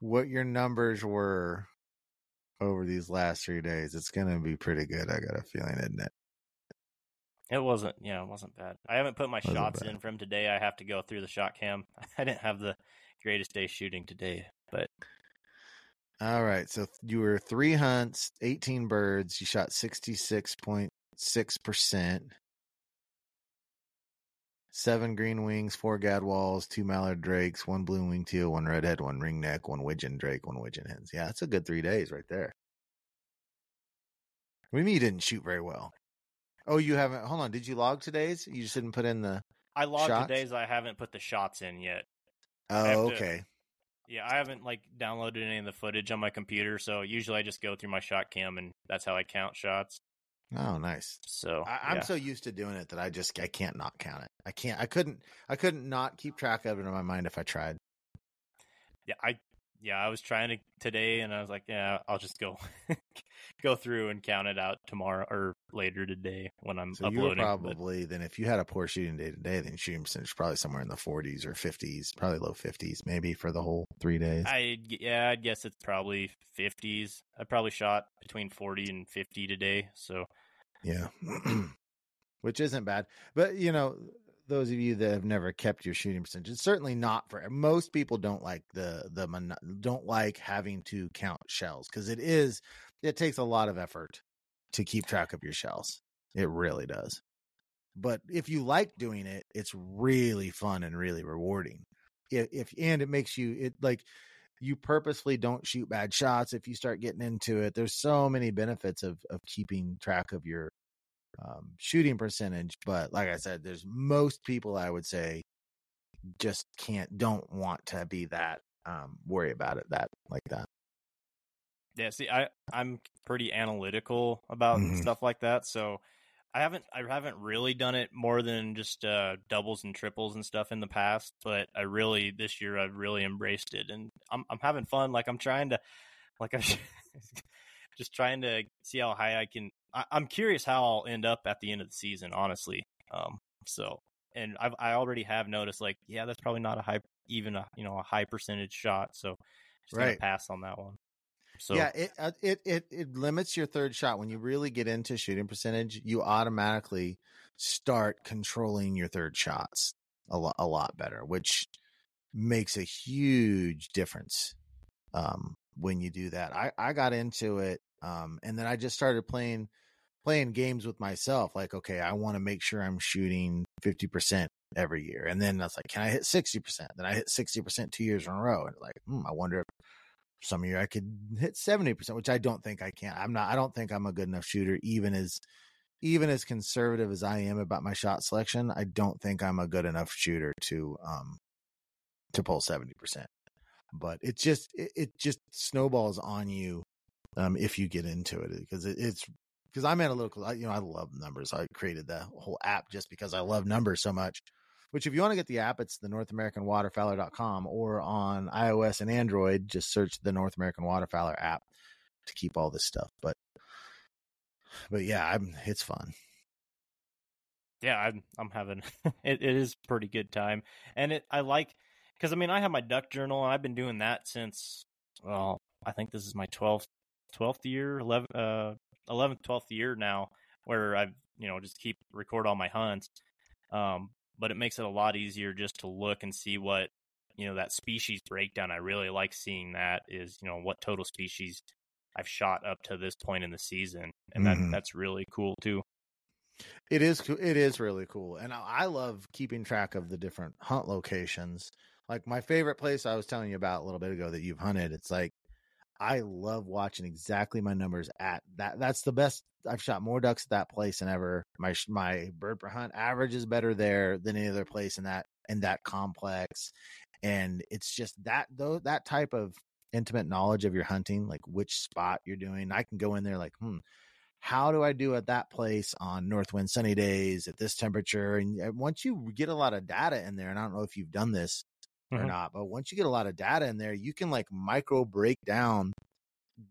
what your numbers were over these last three days. It's going to be pretty good. I got a feeling, isn't it? It wasn't, yeah, it wasn't bad. I haven't put my Wasn't shots bad. in from today. I have to go through the shot cam. I didn't have the greatest day shooting today, but All right. So you were three hunts, 18 birds. You shot 66.6%. Seven green wings, four gadwalls, two mallard drakes, one blue wing teal, one redhead, one ringneck, one widgeon drake, one widgeon hens. Yeah, that's a good three days right there. We do you mean you didn't shoot very well? Oh, you haven't. Hold on. Did you log today's? You just didn't put in the. I logged Shots? today's. I haven't put the shots in yet. Oh, to- okay. Yeah, I haven't like downloaded any of the footage on my computer, so usually I just go through my shot cam and that's how I count shots. Oh, nice. So I, I'm yeah. so used to doing it that I just I can't not count it. I can't. I couldn't. I couldn't not keep track of it in my mind if I tried. yeah, I yeah, I was trying to today, and I was like, yeah, I'll just go go through and count it out tomorrow or later today when I'm So you were uploading. but- probably then if you had a poor shooting day today, then shooting percentage probably somewhere in the 40s or 50s, probably low 50s, maybe for the whole three days. I yeah, I guess it's probably fifties. I probably shot between forty and fifty today. So Yeah. Which isn't bad. But, you know, those of you that have never kept your shooting percentage, it's certainly not for most people don't like the the mono- don't like having to count shells cuz it is it takes a lot of effort to keep track of your shells. It really does. But if you like doing it, it's really fun and really rewarding. If, if and it makes you it like you purposefully don't shoot bad shots if you start getting into it. There's so many benefits of of keeping track of your um, shooting percentage. But like I said, there's most people I would say just can't don't want to be that um, worry about it that like that. yeah, see, I I'm pretty analytical about Mhm. stuff like that. So I haven't I haven't really done it more than just uh, doubles and triples and stuff in the past. But I really this year I've really embraced it, and I'm I'm having fun. Like I'm trying to like I'm just trying to see how high I can. I, I'm curious how I'll end up at the end of the season, honestly. Um, so and I've I already have noticed like yeah, that's probably not a high even a you know a high percentage shot. So just gonna Right. pass on that one. So yeah, it, uh, it it it limits your third shot when you really get into shooting percentage. You automatically start controlling your third shots a lot a lot better, which makes a huge difference um, when you do that. I I got into it, um, and then I just started playing playing games with myself. Like, okay, I want to make sure I'm shooting fifty percent every year, and then I was like, can I hit sixty percent? Then I hit sixty percent two years in a row, and like, hmm, I wonder if some year I could hit 70%, which I don't think I can. I'm not, I don't think I'm a good enough shooter, even as, even as conservative as I am about my shot selection. I don't think I'm a good enough shooter to, um, to pull 70%. But it's just, it, it just snowballs on you, um, if you get into it because it, it's, because I'm analytical. I, you know, I love numbers. I created the whole app just because I love numbers so much. Which, if you want to get the app, it's the North American Waterfowler.com or on iOS and Android, just search the North American Waterfowler app to keep all this stuff. But, but yeah, I'm, it's fun. yeah, I'm I'm having it, it is pretty good time, and it I like because I mean I have my duck journal and I've been doing that since well I think this is my twelfth twelfth year 11 uh 11th 12th year now where I've you know just keep record all my hunts, um but it makes it a lot easier just to look and see what you know that species breakdown. I really like seeing that is you know what total species I've shot up to this point in the season, and that Mhm. that's really cool too. It is it is really cool, and I I love keeping track of the different hunt locations. Like my favorite place I was telling you about a little bit ago that you've hunted. It's like I love watching exactly my numbers at that. That's the best. I've shot more ducks at that place than ever. My my bird per hunt average is better there than any other place in that in that complex, and it's just that though that type of intimate knowledge of your hunting, like which spot you're doing. I can go in there like, hmm, how do I do at that place on north wind sunny days at this temperature? And uh, once you get a lot of data in there, and I don't know if you've done this or Mhm. not, but once you get a lot of data in there, you can like micro break down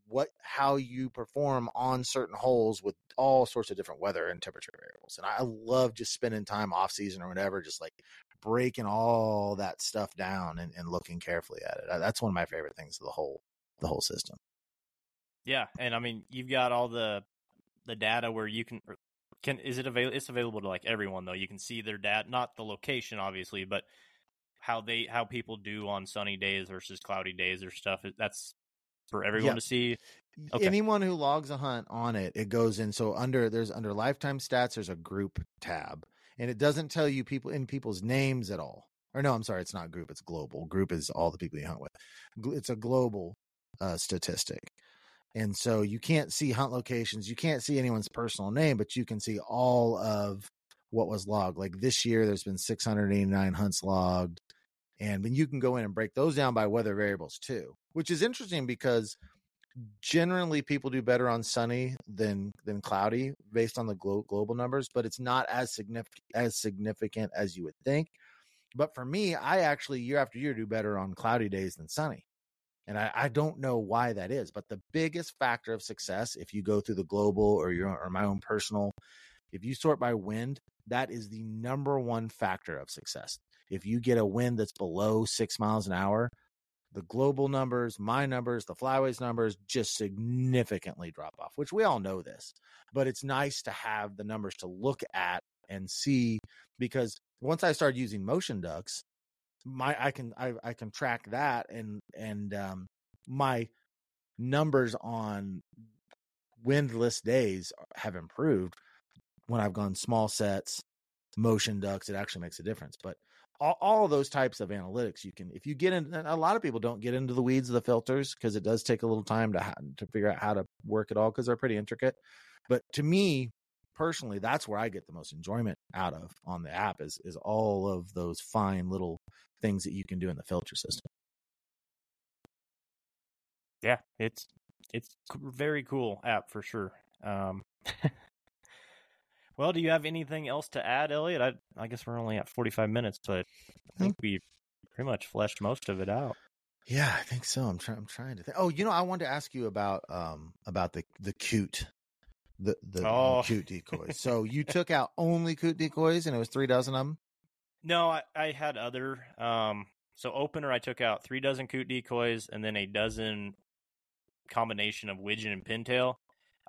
what how you perform on certain holes with all sorts of different weather and temperature variables. And I love just spending time off season or whatever, just like breaking all that stuff down and, and looking carefully at it. Uh, That's one of my favorite things of the whole the whole system. Yeah, and I mean, you've got all the the data where you can can is it available? It's available to like everyone though. You can see their data, not the location obviously, but how they how people do on sunny days versus cloudy days or stuff. That's for everyone Yeah. to see. Okay. Anyone who logs a hunt on it, it goes in. So under there's under lifetime stats, there's a group tab, and it doesn't tell you people in people's names at all. Or no, I'm sorry, it's not group. It's global. Group is all the people you hunt with. It's a global uh, statistic, and so you can't see hunt locations. You can't see anyone's personal name, but you can see all of what was logged. Like this year, there's been 689 hunts logged, and then you can go in and break those down by weather variables too, which is interesting because generally people do better on sunny than than cloudy based on the glo- global numbers but it's not as significant as significant as you would think but for me i actually year after year do better on cloudy days than sunny and I, I don't know why that is but the biggest factor of success if you go through the global or your or my own personal if you sort by wind that is the number one factor of success if you get a wind that's below six miles an hour the global numbers, my numbers, the flyways numbers just significantly drop off, which we all know this. But it's nice to have the numbers to look at and see because once I started using motion ducks, my I can I, I can track that and and um my numbers on windless days have improved when I've gone small sets, motion ducks, it actually makes a difference. But all, all those types of analytics, you can, if you get in, a lot of people don't get into the weeds of the filters because it does take a little time to, to figure out how to work it all because they're pretty intricate. But to me, personally, that's where I get the most enjoyment out of on the app is, is all of those fine little things that you can do in the filter system. Yeah, it's it's very cool app for sure. Um, well, do you have anything else to add, Elliott? I I guess we're only at forty five minutes, but I think we pretty much fleshed most of it out. Yeah, I think so. I'm trying. I'm trying to think. Oh, you know, I wanted to ask you about um about the the cute the the Oh. cute decoys. so you took out only cute decoys, and it was three dozen of them. No, I, I had other. Um, so opener, I took out three dozen coot decoys and then a dozen combination of widgeon and pintail.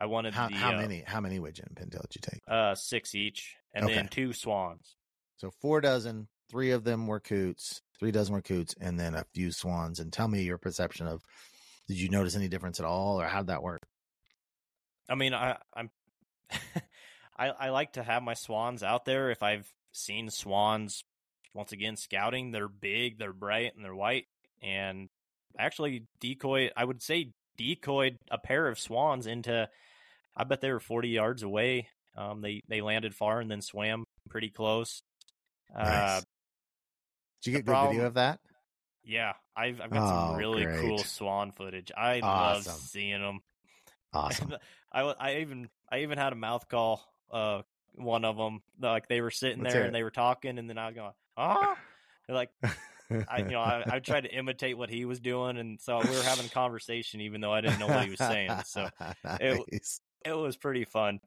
I wanted How, the how uh, many? How many widgeon and pintail did you take? Uh, six each, and then two swans. So four dozen. Three of them were coots. Three dozen were coots, and then a few swans. And tell me your perception of. Did you notice any difference at all, or how'd that work? I mean, I I'm I I like to have my swans out there. If I've seen swans, once again scouting, they're big, they're bright, and they're white. And actually, decoy. I would say decoyed a pair of swans into. I bet they were forty yards away. Um, they they landed far and then swam pretty close. Uh, Did you get good video of that? yeah, I've I've got some Oh, really great. cool swan footage. I love seeing them. Awesome. I, I even I even had a mouth call. Uh, one of them like they were sitting Let's there and they were talking, and then I was going, ah, They're like I you know I, I tried to imitate what he was doing, and so we were having a conversation even though I didn't know what he was saying. So Nice. it was pretty fun.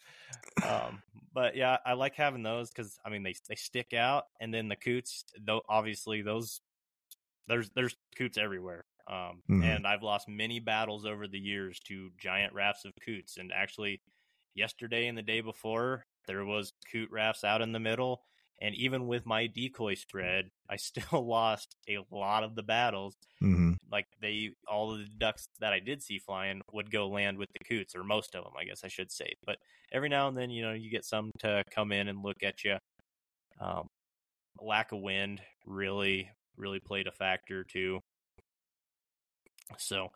Um, but yeah, I like having those because I mean they they stick out, and then the coots. Though obviously those there's there's coots everywhere. Um, Mhm. and I've lost many battles over the years to giant rafts of coots. And actually, yesterday and the day before, there was coot rafts out in the middle, And even with my decoy spread, I still lost a lot of the battles. Mm-hmm. Like they, all of the ducks that I did see flying would go land with the coots, or most of them, I guess I should say. But every now and then, you know, you get some to come in and look at you. Um, lack of wind really, really played a factor too. So,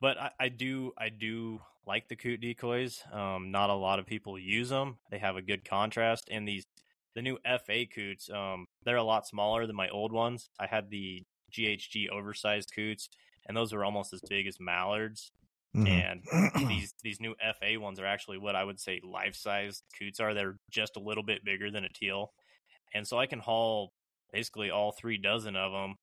but I, I do, I do like the coot decoys. Um, not a lot of people use them. They have a good contrast, and these the new FA coots, um, they're a lot smaller than my old ones. I had the GHG oversized coots, and those were almost as big as mallards. Mm-hmm. And these these new FA ones are actually what I would say life size coots are. They're just a little bit bigger than a teal, and so I can haul basically all three dozen of them,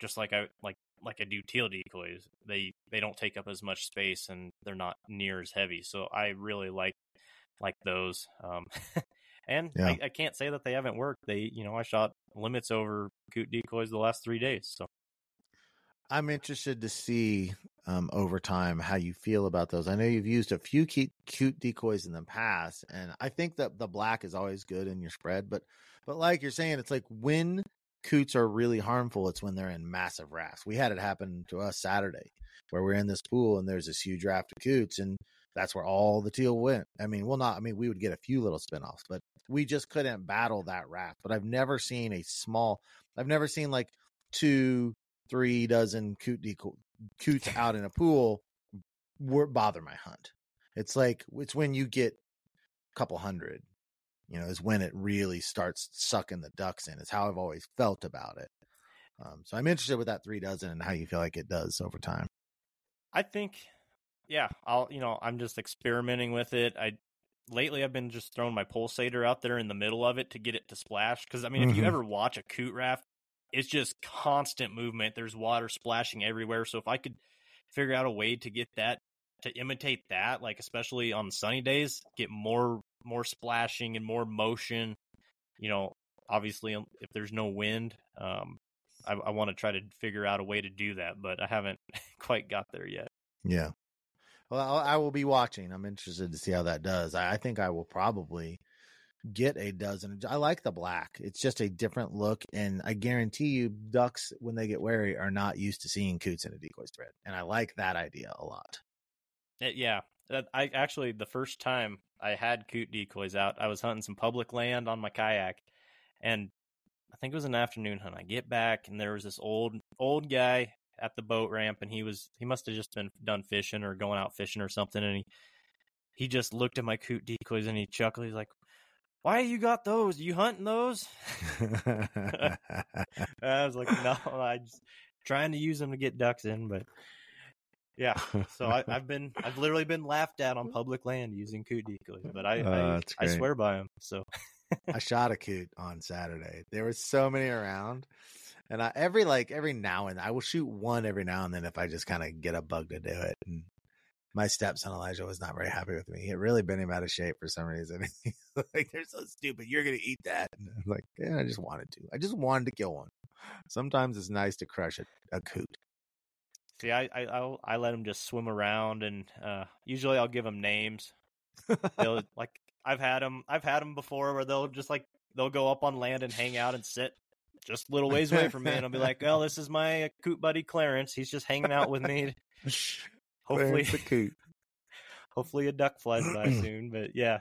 just like I like like I do teal decoys. They they don't take up as much space and they're not near as heavy. So I really like like those. Um, and Yeah. I, I can't say that they haven't worked. They you know I shot limits over coot decoys the last three days. So I'm interested to see um, over time how you feel about those. I know you've used a few cute, cute decoys in the past, and I think that the black is always good in your spread. But, but like you're saying, it's like when coots are really harmful, it's when they're in massive rafts. We had it happen to us Saturday, where we're in this pool and there's this huge raft of coots, and that's where all the teal went. I mean, well, not. I mean, we would get a few little spinoffs, but we just couldn't battle that raft. But I've never seen a small. I've never seen like two three dozen coot deco- coots out in a pool bother my hunt. It's like it's when you get a couple hundred, you know, is when it really starts sucking the ducks in. Is how I've always felt about it. Um, so I'm interested with that three dozen and how you feel like it does over time. I think, yeah, I'll you know I'm just experimenting with it. I lately I've been just throwing my pulsator out there in the middle of it to get it to splash. Because I mean, if you Mhm. ever watch a coot raft, it's just constant movement. There's water splashing everywhere. So if I could figure out a way to get that to imitate that, like especially on sunny days, get more more splashing and more motion. You know, obviously um, if there's no wind, um, I, I want to try to figure out a way to do that, but I haven't quite got there yet. Yeah. Well, I will be watching. I'm interested to see how that does. I think I will probably get a dozen. I like the black. It's just a different look, and I guarantee you, ducks when they get wary are not used to seeing coots in a decoy spread, and I like that idea a lot. Uh, yeah, I actually the first time I had coot decoys out, I was hunting some public land on my kayak, and I think it was an afternoon hunt. I get back and there was this old old guy at the boat ramp, and he was he must have just been done fishing or going out fishing or something, and he he just looked at my coot decoys and he chuckled. He's like, "Why you got those? You hunting those?" I was like, "No, I just trying to use them to get ducks in, but." Yeah, so I, I've been I've literally been laughed at on public land using coot decoys, but I Oh, I, I swear by them. So I shot a coot on Saturday. There were so many around, and I every like every now and then, I will shoot one every now and then if I just kind of get a bug to do it. And my stepson Elijah was not very happy with me. It really bent him out of shape for some reason. Like, "They're so stupid. You're gonna eat that." And I'm like, "Yeah, I just wanted to. I just wanted to kill one." Sometimes it's nice to crush a, a coot. see, I I I'll, I let them just swim around, and uh, usually I'll give them names. They'll like I've had them I've had them before where they'll just like they'll go up on land and hang out and sit just a little ways away from me, and I'll be like, "Well, this is my coot buddy Clarence. He's just hanging out with me. Hopefully, the coot. hopefully a duck flies by soon." But yeah,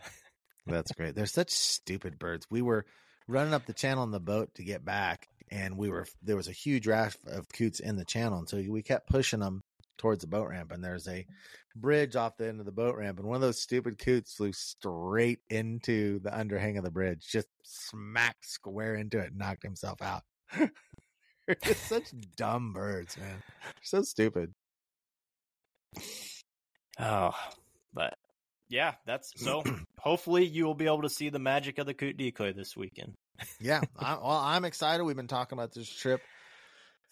That's great. They're such stupid birds. We were running up the channel in the boat to get back, and we were there was a huge raft of coots in the channel, and so we kept pushing them towards the boat ramp. And there's a bridge off the end of the boat ramp, and one of those stupid coots flew straight into the underhang of the bridge, just smacked square into it, and knocked himself out. They're just such dumb birds, man. They're so stupid. Oh, but yeah, that's so. hopefully, you will be able to see the magic of the coot decoy this weekend. yeah, I, well, I'm excited. We've been talking about this trip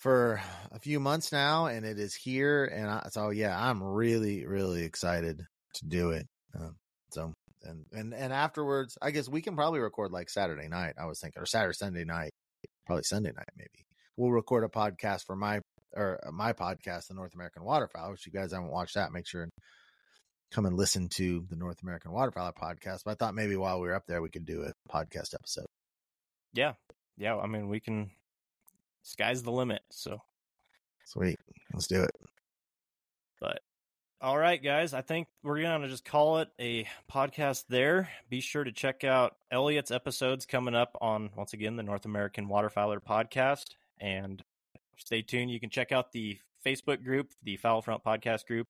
for a few months now, and it is here. And I, so, yeah, I'm really, really excited to do it. Um, so, and and and afterwards, I guess we can probably record like Saturday night. I was thinking, or Saturday, Sunday night, probably Sunday night, maybe. We'll record a podcast for my or uh, my podcast, the North American Waterfowl. Which you guys haven't watched that, make sure and come and listen to the North American Waterfowl podcast. But I thought maybe while we were up there, we could do a podcast episode. yeah, yeah. I mean, we can. Sky's the limit. So Sweet. Let's do it. But all right, guys, I think we're going to just call it a podcast there. Be sure to check out Elliott's episodes coming up on, once again, the North American Waterfowler podcast. And stay tuned. You can check out the Facebook group, the Fowl Front Podcast group,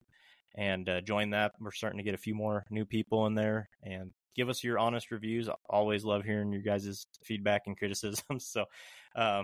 and uh, join that. We're starting to get a few more new people in there. And give us your honest reviews. I always love hearing your guys' feedback and criticisms. So uh,